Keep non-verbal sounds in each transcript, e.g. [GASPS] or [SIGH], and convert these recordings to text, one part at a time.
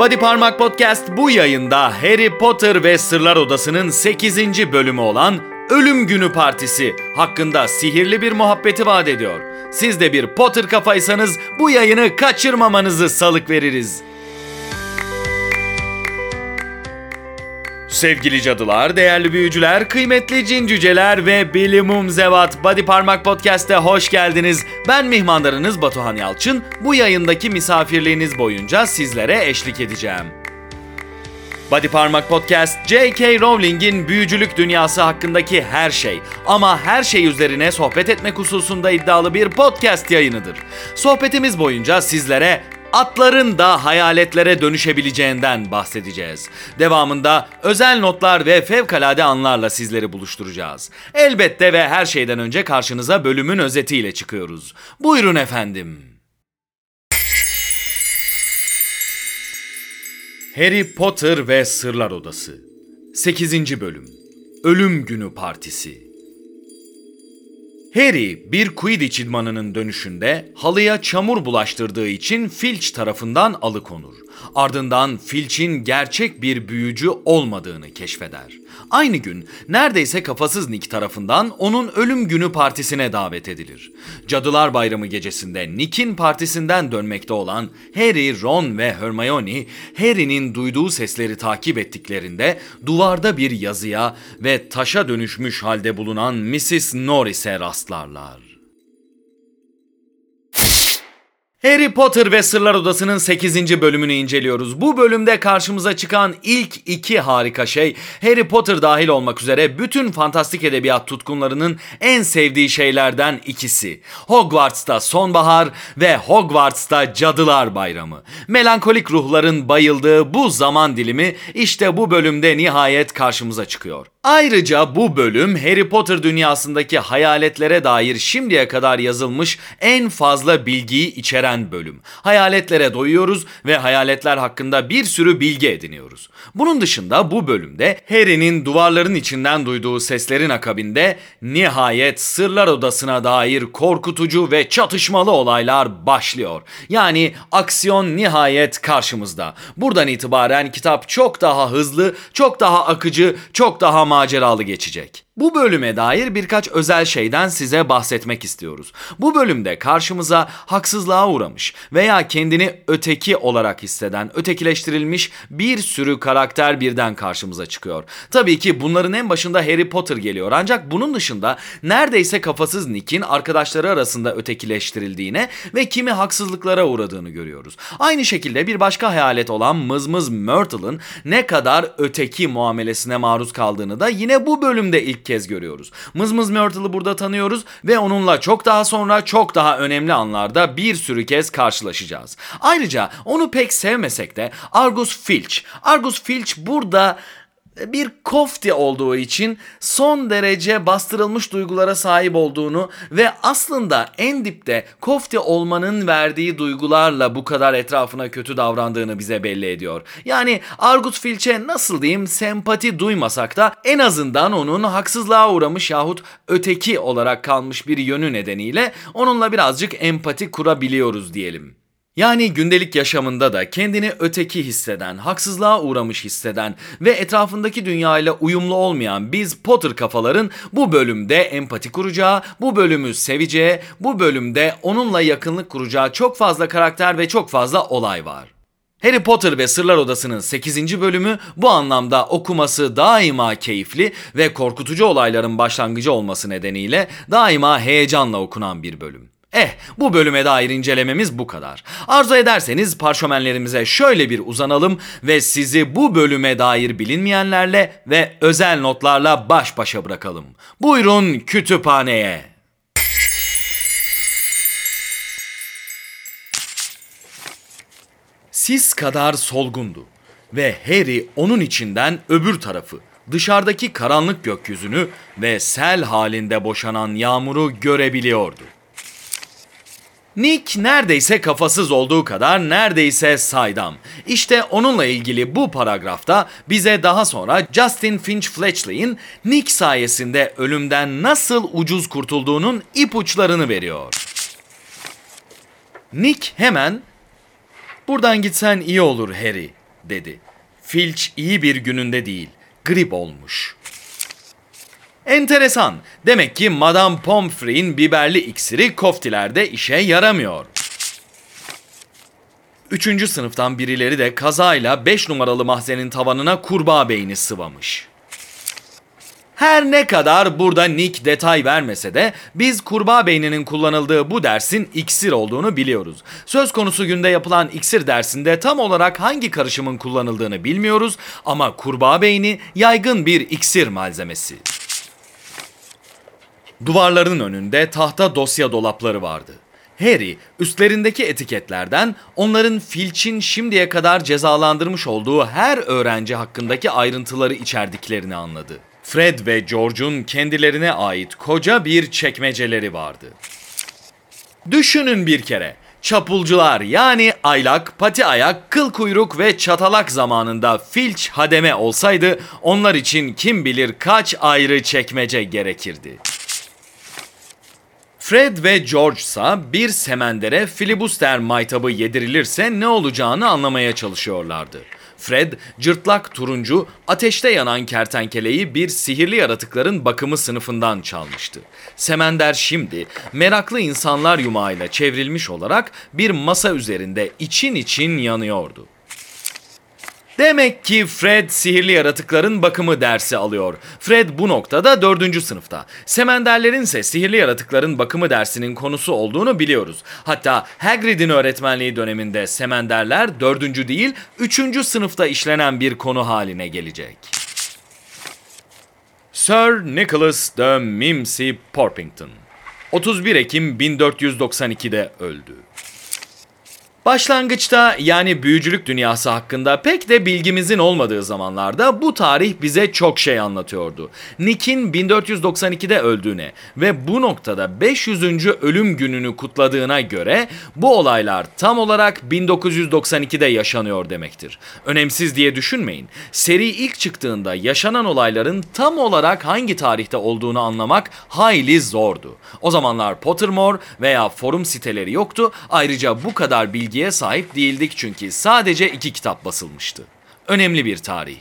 Body Parmak Podcast bu yayında Harry Potter ve Sırlar Odası'nın 8. bölümü olan Ölüm Günü Partisi hakkında sihirli bir muhabbeti vaat ediyor. Siz de bir Potter kafaysanız bu yayını kaçırmamanızı salık veririz. Sevgili cadılar, değerli büyücüler, kıymetli cin cüceler ve bilimum zevat Body Parmak Podcast'e hoş geldiniz. Ben mihmandarınız Batuhan Yalçın. Bu yayındaki misafirliğiniz boyunca sizlere eşlik edeceğim. Body Parmak Podcast, J.K. Rowling'in büyücülük dünyası hakkındaki her şey ama her şey üzerine sohbet etmek hususunda iddialı bir podcast yayınıdır. Sohbetimiz boyunca sizlere atların da hayaletlere dönüşebileceğinden bahsedeceğiz. Devamında özel notlar ve fevkalade anlarla sizleri buluşturacağız. Elbette ve her şeyden önce karşınıza bölümün özetiyle çıkıyoruz. Buyurun efendim. Harry Potter ve Sırlar Odası 8. Bölüm Ölüm Günü Partisi Harry bir Quidditch idmanının dönüşünde halıya çamur bulaştırdığı için Filch tarafından alıkonur. Ardından Filch'in gerçek bir büyücü olmadığını keşfeder. Aynı gün neredeyse kafasız Nick tarafından onun ölüm günü partisine davet edilir. Cadılar Bayramı gecesinde Nick'in partisinden dönmekte olan Harry, Ron ve Hermione, Harry'nin duyduğu sesleri takip ettiklerinde duvarda bir yazıya ve taşa dönüşmüş halde bulunan Mrs. Norris'e rastlarlar. Harry Potter ve Sırlar Odası'nın 8. bölümünü inceliyoruz. Bu bölümde karşımıza çıkan ilk iki harika şey Harry Potter dahil olmak üzere bütün fantastik edebiyat tutkunlarının en sevdiği şeylerden ikisi. Hogwarts'ta sonbahar ve Hogwarts'ta Cadılar Bayramı. Melankolik ruhların bayıldığı bu zaman dilimi işte bu bölümde nihayet karşımıza çıkıyor. Ayrıca bu bölüm Harry Potter dünyasındaki hayaletlere dair şimdiye kadar yazılmış en fazla bilgiyi içeren bölüm. Hayaletlere doyuyoruz ve hayaletler hakkında bir sürü bilgi ediniyoruz. Bunun dışında bu bölümde Harry'nin duvarların içinden duyduğu seslerin akabinde nihayet Sırlar Odası'na dair korkutucu ve çatışmalı olaylar başlıyor. Yani aksiyon nihayet karşımızda. Buradan itibaren kitap çok daha hızlı, çok daha akıcı, çok daha maceralı geçecek. Bu bölüme dair birkaç özel şeyden size bahsetmek istiyoruz. Bu bölümde karşımıza haksızlığa uğramış veya kendini öteki olarak hisseden, ötekileştirilmiş bir sürü karakter birden karşımıza çıkıyor. Tabii ki bunların en başında Harry Potter geliyor ancak bunun dışında neredeyse kafasız Nick'in arkadaşları arasında ötekileştirildiğine ve kimi haksızlıklara uğradığını görüyoruz. Aynı şekilde bir başka hayalet olan Mızmız Myrtle'ın ne kadar öteki muamelesine maruz kaldığını da yine bu bölümde ilk kez görüyoruz. Mızmız Myrtle'ı burada tanıyoruz ve onunla çok daha sonra çok daha önemli anlarda bir sürü kez karşılaşacağız. Ayrıca onu pek sevmesek de Argus Filch. Argus Filch burada bir kofti olduğu için son derece bastırılmış duygulara sahip olduğunu ve aslında en dipte kofti olmanın verdiği duygularla bu kadar etrafına kötü davrandığını bize belli ediyor. Yani Argus Filch'e nasıl diyeyim sempati duymasak da en azından onun haksızlığa uğramış yahut öteki olarak kalmış bir yönü nedeniyle onunla birazcık empati kurabiliyoruz diyelim. Yani gündelik yaşamında da kendini öteki hisseden, haksızlığa uğramış hisseden ve etrafındaki dünyayla uyumlu olmayan biz Potter kafaların bu bölümde empati kuracağı, bu bölümü seveceği, bu bölümde onunla yakınlık kuracağı çok fazla karakter ve çok fazla olay var. Harry Potter ve Sırlar Odası'nın 8. bölümü bu anlamda okuması daima keyifli ve korkutucu olayların başlangıcı olması nedeniyle daima heyecanla okunan bir bölüm. Eh bu bölüme dair incelememiz bu kadar. Arzu ederseniz parşömenlerimize şöyle bir uzanalım ve sizi bu bölüme dair bilinmeyenlerle ve özel notlarla baş başa bırakalım. Buyurun kütüphaneye. Sis kadar solgundu ve Harry onun içinden öbür tarafı dışarıdaki karanlık gökyüzünü ve sel halinde boşanan yağmuru görebiliyordu. Nick neredeyse kafasız olduğu kadar neredeyse saydam. İşte onunla ilgili bu paragrafta bize daha sonra Justin Finch Fletchley'in Nick sayesinde ölümden nasıl ucuz kurtulduğunun ipuçlarını veriyor. Nick hemen "Buradan gitsen iyi olur Harry." dedi. Filch iyi bir gününde değil, grip olmuş. Enteresan. Demek ki Madame Pomfrey'in biberli iksiri koftilerde işe yaramıyor. Üçüncü sınıftan birileri de kazayla 5 numaralı mahzenin tavanına kurbağa beyni sıvamış. Her ne kadar burada Nick detay vermese de biz kurbağa beyninin kullanıldığı bu dersin iksir olduğunu biliyoruz. Söz konusu günde yapılan iksir dersinde tam olarak hangi karışımın kullanıldığını bilmiyoruz ama kurbağa beyni yaygın bir iksir malzemesi. Duvarların önünde tahta dosya dolapları vardı. Harry üstlerindeki etiketlerden onların Filch'in şimdiye kadar cezalandırmış olduğu her öğrenci hakkındaki ayrıntıları içerdiklerini anladı. Fred ve George'un kendilerine ait koca bir çekmeceleri vardı. Düşünün bir kere. Çapulcular yani aylak, pati ayak, kıl kuyruk ve çatalak zamanında Filch hademe olsaydı onlar için kim bilir kaç ayrı çekmece gerekirdi. Fred ve George ise bir semendere filibuster maytabı yedirilirse ne olacağını anlamaya çalışıyorlardı. Fred, cırtlak turuncu, ateşte yanan kertenkeleyi bir sihirli yaratıkların bakımı sınıfından çalmıştı. Semender şimdi meraklı insanlar yumağıyla çevrilmiş olarak bir masa üzerinde için için yanıyordu. Demek ki Fred sihirli yaratıkların bakımı dersi alıyor. Fred bu noktada dördüncü sınıfta. Semenderlerin ise sihirli yaratıkların bakımı dersinin konusu olduğunu biliyoruz. Hatta Hagrid'in öğretmenliği döneminde semenderler dördüncü değil, üçüncü sınıfta işlenen bir konu haline gelecek. Sir Nicholas de Mimsy Porpington 31 Ekim 1492'de öldü. Başlangıçta yani büyücülük dünyası hakkında pek de bilgimizin olmadığı zamanlarda bu tarih bize çok şey anlatıyordu. Nick'in 1492'de öldüğüne ve bu noktada 500. ölüm gününü kutladığına göre bu olaylar tam olarak 1992'de yaşanıyor demektir. Önemsiz diye düşünmeyin. Seri ilk çıktığında yaşanan olayların tam olarak hangi tarihte olduğunu anlamak hayli zordu. O zamanlar Pottermore veya forum siteleri yoktu. Ayrıca bu kadar bilgi bilgiye sahip değildik çünkü sadece iki kitap basılmıştı. Önemli bir tarih.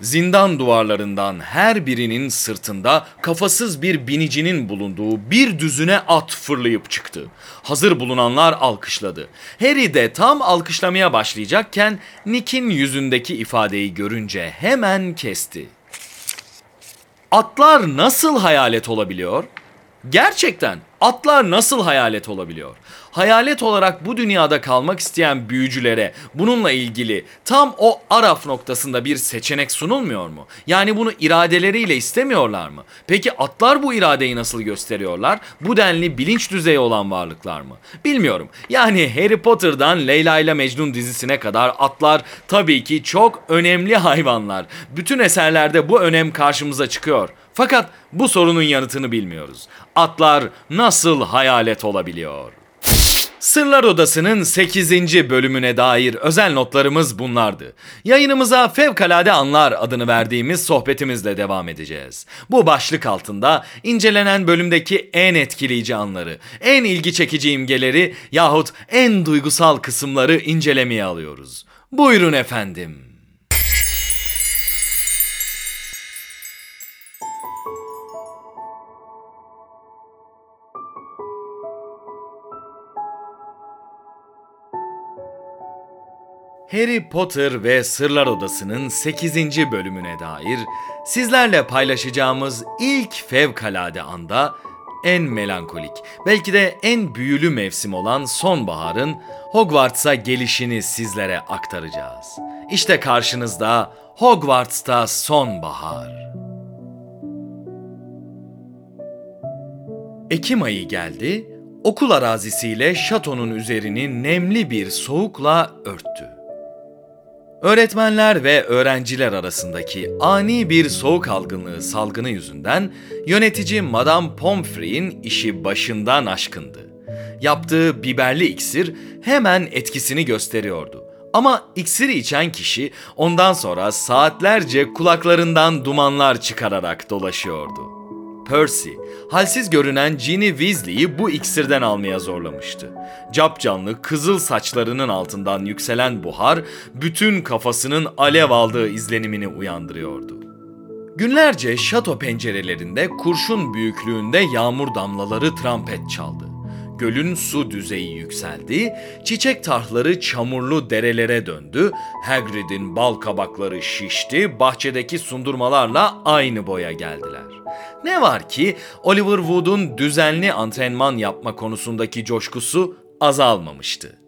Zindan duvarlarından her birinin sırtında kafasız bir binicinin bulunduğu bir düzüne at fırlayıp çıktı. Hazır bulunanlar alkışladı. Harry de tam alkışlamaya başlayacakken Nick'in yüzündeki ifadeyi görünce hemen kesti. Atlar nasıl hayalet olabiliyor? Gerçekten atlar nasıl hayalet olabiliyor? hayalet olarak bu dünyada kalmak isteyen büyücülere bununla ilgili tam o araf noktasında bir seçenek sunulmuyor mu? Yani bunu iradeleriyle istemiyorlar mı? Peki atlar bu iradeyi nasıl gösteriyorlar? Bu denli bilinç düzeyi olan varlıklar mı? Bilmiyorum. Yani Harry Potter'dan Leyla ile Mecnun dizisine kadar atlar tabii ki çok önemli hayvanlar. Bütün eserlerde bu önem karşımıza çıkıyor. Fakat bu sorunun yanıtını bilmiyoruz. Atlar nasıl hayalet olabiliyor? Sırlar Odası'nın 8. bölümüne dair özel notlarımız bunlardı. Yayınımıza Fevkalade Anlar adını verdiğimiz sohbetimizle devam edeceğiz. Bu başlık altında incelenen bölümdeki en etkileyici anları, en ilgi çekici imgeleri yahut en duygusal kısımları incelemeye alıyoruz. Buyurun efendim. Harry Potter ve Sırlar Odası'nın 8. bölümüne dair sizlerle paylaşacağımız ilk fevkalade anda en melankolik, belki de en büyülü mevsim olan sonbaharın Hogwarts'a gelişini sizlere aktaracağız. İşte karşınızda Hogwarts'ta sonbahar. Ekim ayı geldi, okul arazisiyle şatonun üzerini nemli bir soğukla örttü. Öğretmenler ve öğrenciler arasındaki ani bir soğuk algınlığı salgını yüzünden yönetici Madame Pomfrey'in işi başından aşkındı. Yaptığı biberli iksir hemen etkisini gösteriyordu. Ama iksiri içen kişi ondan sonra saatlerce kulaklarından dumanlar çıkararak dolaşıyordu. Percy, halsiz görünen Ginny Weasley'i bu iksirden almaya zorlamıştı. Capcanlı kızıl saçlarının altından yükselen buhar, bütün kafasının alev aldığı izlenimini uyandırıyordu. Günlerce şato pencerelerinde kurşun büyüklüğünde yağmur damlaları trampet çaldı. Gölün su düzeyi yükseldi, çiçek tarhları çamurlu derelere döndü, Hagrid'in bal kabakları şişti, bahçedeki sundurmalarla aynı boya geldiler. Ne var ki Oliver Wood'un düzenli antrenman yapma konusundaki coşkusu azalmamıştı.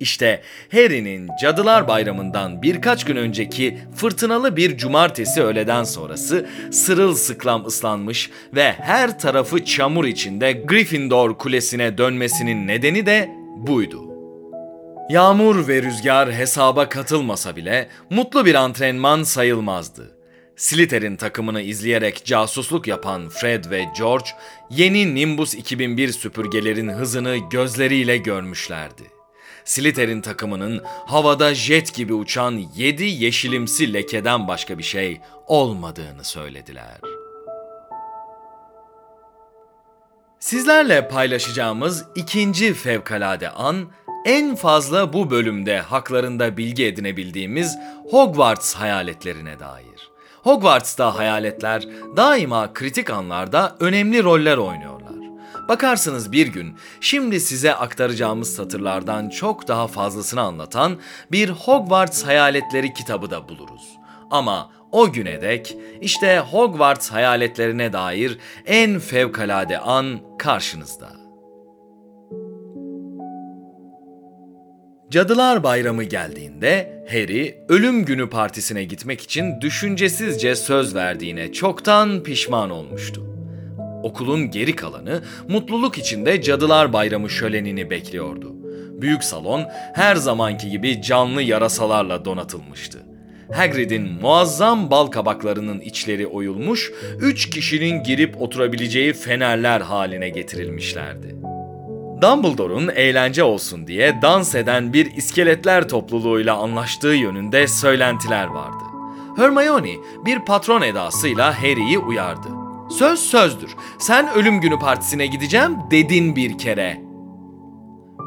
İşte Harry'nin Cadılar Bayramı'ndan birkaç gün önceki fırtınalı bir cumartesi öğleden sonrası sırılsıklam ıslanmış ve her tarafı çamur içinde Gryffindor Kulesi'ne dönmesinin nedeni de buydu. Yağmur ve rüzgar hesaba katılmasa bile mutlu bir antrenman sayılmazdı. Slytherin takımını izleyerek casusluk yapan Fred ve George, yeni Nimbus 2001 süpürgelerin hızını gözleriyle görmüşlerdi. Slytherin takımının havada jet gibi uçan yedi yeşilimsi lekeden başka bir şey olmadığını söylediler. Sizlerle paylaşacağımız ikinci fevkalade an, en fazla bu bölümde haklarında bilgi edinebildiğimiz Hogwarts hayaletlerine dair. Hogwarts'ta hayaletler daima kritik anlarda önemli roller oynuyorlar. Bakarsınız bir gün şimdi size aktaracağımız satırlardan çok daha fazlasını anlatan bir Hogwarts hayaletleri kitabı da buluruz. Ama o güne dek işte Hogwarts hayaletlerine dair en fevkalade an karşınızda. Cadılar Bayramı geldiğinde Harry ölüm günü partisine gitmek için düşüncesizce söz verdiğine çoktan pişman olmuştu. Okulun geri kalanı mutluluk içinde Cadılar Bayramı şölenini bekliyordu. Büyük salon her zamanki gibi canlı yarasalarla donatılmıştı. Hagrid'in muazzam bal kabaklarının içleri oyulmuş, üç kişinin girip oturabileceği fenerler haline getirilmişlerdi. Dumbledore'un eğlence olsun diye dans eden bir iskeletler topluluğuyla anlaştığı yönünde söylentiler vardı. Hermione bir patron edasıyla Harry'i uyardı. Söz sözdür. Sen ölüm günü partisine gideceğim dedin bir kere.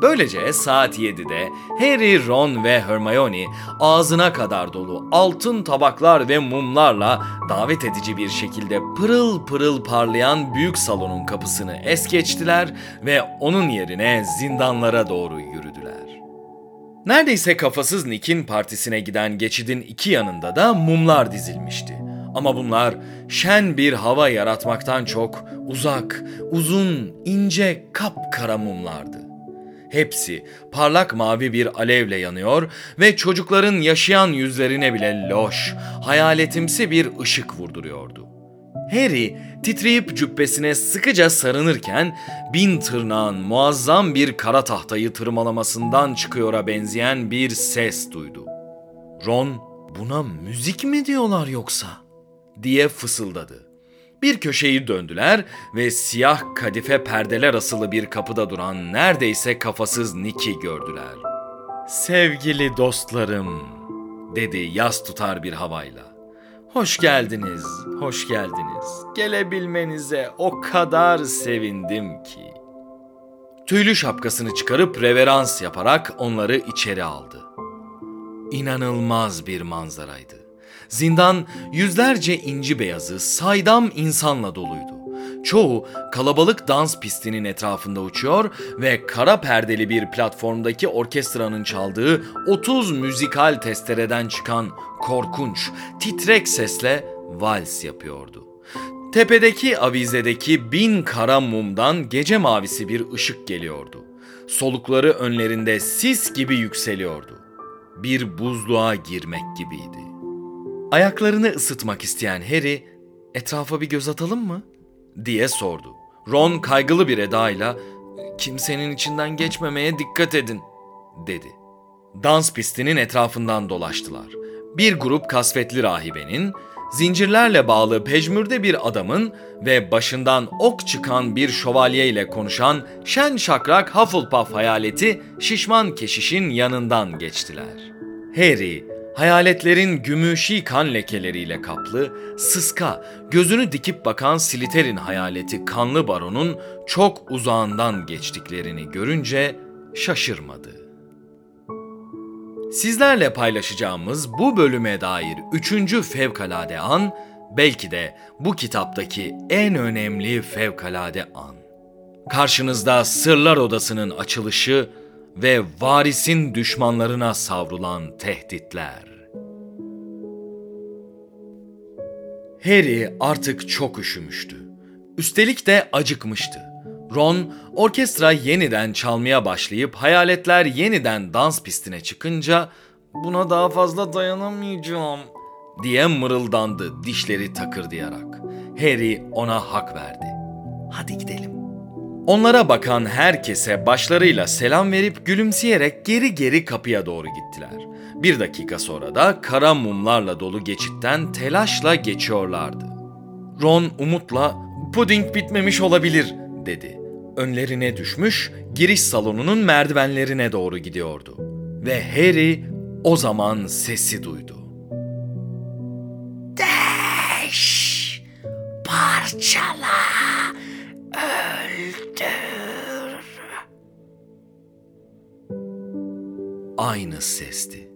Böylece saat 7'de Harry, Ron ve Hermione ağzına kadar dolu altın tabaklar ve mumlarla davet edici bir şekilde pırıl pırıl parlayan büyük salonun kapısını es geçtiler ve onun yerine zindanlara doğru yürüdüler. Neredeyse kafasız Nick'in partisine giden geçidin iki yanında da mumlar dizilmişti. Ama bunlar şen bir hava yaratmaktan çok uzak, uzun, ince, kapkara mumlardı. Hepsi parlak mavi bir alevle yanıyor ve çocukların yaşayan yüzlerine bile loş, hayaletimsi bir ışık vurduruyordu. Harry titreyip cübbesine sıkıca sarınırken bin tırnağın muazzam bir kara tahtayı tırmalamasından çıkıyora benzeyen bir ses duydu. Ron, buna müzik mi diyorlar yoksa? Diye fısıldadı. Bir köşeyi döndüler ve siyah kadife perdeler asılı bir kapıda duran neredeyse kafasız Nick'i gördüler. Sevgili dostlarım, dedi yas tutar bir havayla. Hoş geldiniz, hoş geldiniz. Gelebilmenize o kadar sevindim ki. Tüylü şapkasını çıkarıp reverans yaparak onları içeri aldı. İnanılmaz bir manzaraydı. Zindan yüzlerce inci beyazı saydam insanla doluydu. Çoğu kalabalık dans pistinin etrafında uçuyor ve kara perdeli bir platformdaki orkestranın çaldığı 30 müzikal testereden çıkan korkunç, titrek sesle vals yapıyordu. Tepedeki avizedeki bin kara mumdan gece mavisi bir ışık geliyordu. Solukları önlerinde sis gibi yükseliyordu. Bir buzluğa girmek gibiydi. Ayaklarını ısıtmak isteyen Harry, etrafa bir göz atalım mı? diye sordu. Ron kaygılı bir edayla, kimsenin içinden geçmemeye dikkat edin, dedi. Dans pistinin etrafından dolaştılar. Bir grup kasvetli rahibenin, zincirlerle bağlı pejmürde bir adamın ve başından ok çıkan bir şövalye ile konuşan şen şakrak Hufflepuff hayaleti şişman keşişin yanından geçtiler. Harry Hayaletlerin gümüşi kan lekeleriyle kaplı, sıska, gözünü dikip bakan Slytherin hayaleti kanlı baronun çok uzağından geçtiklerini görünce şaşırmadı. Sizlerle paylaşacağımız bu bölüme dair üçüncü fevkalade an, belki de bu kitaptaki en önemli fevkalade an. Karşınızda Sırlar Odası'nın açılışı ve varisin düşmanlarına savrulan tehditler. Harry artık çok üşümüştü. Üstelik de acıkmıştı. Ron, orkestra yeniden çalmaya başlayıp hayaletler yeniden dans pistine çıkınca buna daha fazla dayanamayacağım diye mırıldandı dişleri takırdayarak. Harry ona hak verdi. Hadi gidelim. Onlara bakan herkese başlarıyla selam verip gülümseyerek geri geri kapıya doğru gittiler. Bir dakika sonra da kara mumlarla dolu geçitten telaşla geçiyorlardı. Ron umutla puding bitmemiş olabilir dedi. Önlerine düşmüş giriş salonunun merdivenlerine doğru gidiyordu. Ve Harry o zaman sesi duydu. Deş, parçala, öldür. Aynı sesti.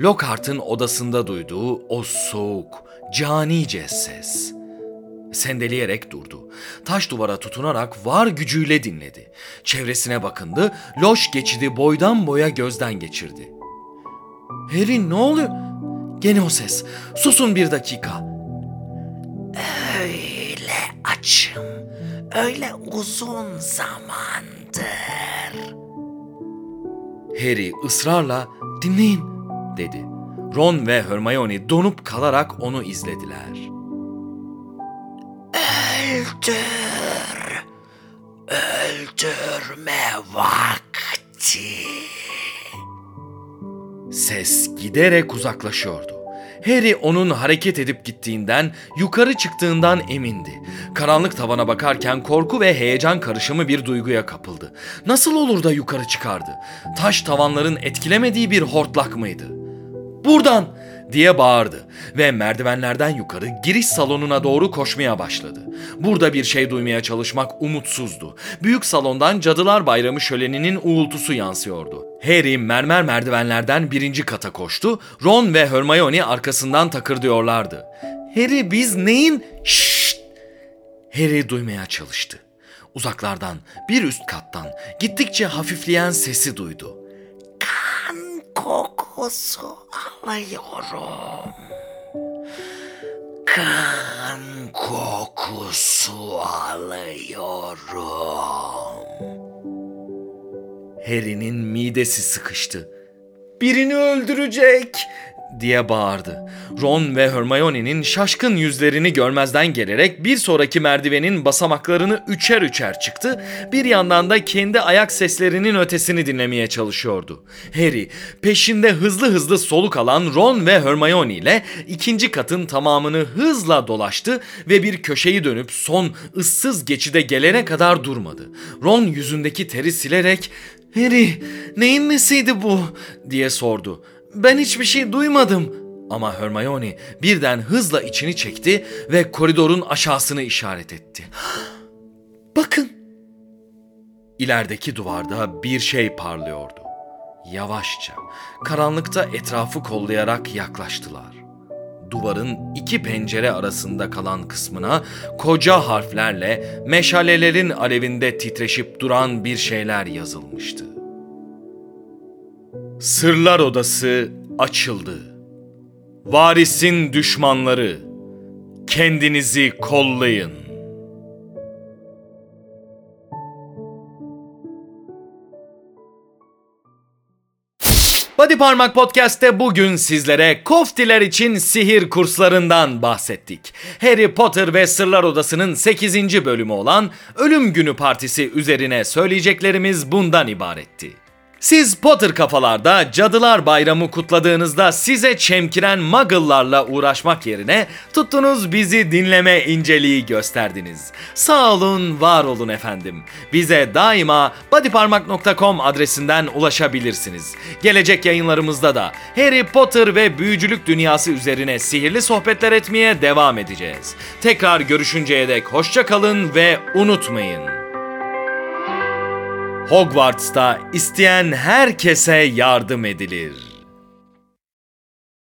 Lockhart'ın odasında duyduğu o soğuk, canice ses. Sendeleyerek durdu. Taş duvara tutunarak var gücüyle dinledi. Çevresine bakındı, loş geçidi boydan boya gözden geçirdi. Harry ne oluyor? Gene o ses. Susun bir dakika. Öyle açım, öyle uzun zamandır. Harry ısrarla dinleyin dedi. Ron ve Hermione donup kalarak onu izlediler. Öldür, öldürme vakti. Ses giderek uzaklaşıyordu. Harry onun hareket edip gittiğinden, yukarı çıktığından emindi. Karanlık tavana bakarken korku ve heyecan karışımı bir duyguya kapıldı. Nasıl olur da yukarı çıkardı? Taş tavanların etkilemediği bir hortlak mıydı? Buradan! Diye bağırdı ve merdivenlerden yukarı giriş salonuna doğru koşmaya başladı. Burada bir şey duymaya çalışmak umutsuzdu. Büyük salondan Cadılar Bayramı şöleninin uğultusu yansıyordu. Harry mermer merdivenlerden birinci kata koştu. Ron ve Hermione arkasından takırdıyorlardı. Harry biz neyin? Şşt! Harry duymaya çalıştı. Uzaklardan, bir üst kattan gittikçe hafifleyen sesi duydu. Kokusu alıyorum. Kan kokusu alıyorum. Harry'nin midesi sıkıştı. Birini öldürecek diye bağırdı. Ron ve Hermione'nin şaşkın yüzlerini görmezden gelerek bir sonraki merdivenin basamaklarını üçer üçer çıktı. Bir yandan da kendi ayak seslerinin ötesini dinlemeye çalışıyordu. Harry peşinde hızlı hızlı soluk alan Ron ve Hermione ile ikinci katın tamamını hızla dolaştı ve bir köşeyi dönüp son ıssız geçide gelene kadar durmadı. Ron yüzündeki teri silerek Harry neyin nesiydi bu diye sordu. Ben hiçbir şey duymadım. Ama Hermione birden hızla içini çekti ve koridorun aşağısını işaret etti. [GASPS] Bakın. İlerideki duvarda bir şey parlıyordu. Yavaşça, karanlıkta etrafı kollayarak yaklaştılar. Duvarın iki pencere arasında kalan kısmına koca harflerle meşalelerin alevinde titreşip duran bir şeyler yazılmıştı. Sırlar odası açıldı. Varisin düşmanları, kendinizi kollayın. Body Parmak Podcast'te bugün sizlere koftiler için sihir kurslarından bahsettik. Harry Potter ve Sırlar Odası'nın 8. bölümü olan Ölüm Günü Partisi üzerine söyleyeceklerimiz bundan ibaretti. Siz Potter kafalarda Cadılar Bayramı kutladığınızda size çemkiren muggle'larla uğraşmak yerine tuttunuz bizi dinleme inceliği gösterdiniz. Sağ olun, var olun efendim. Bize daima bodyparmak.com adresinden ulaşabilirsiniz. Gelecek yayınlarımızda da Harry Potter ve büyücülük dünyası üzerine sihirli sohbetler etmeye devam edeceğiz. Tekrar görüşünceye dek hoşça kalın ve unutmayın. Hogwarts'ta isteyen herkese yardım edilir.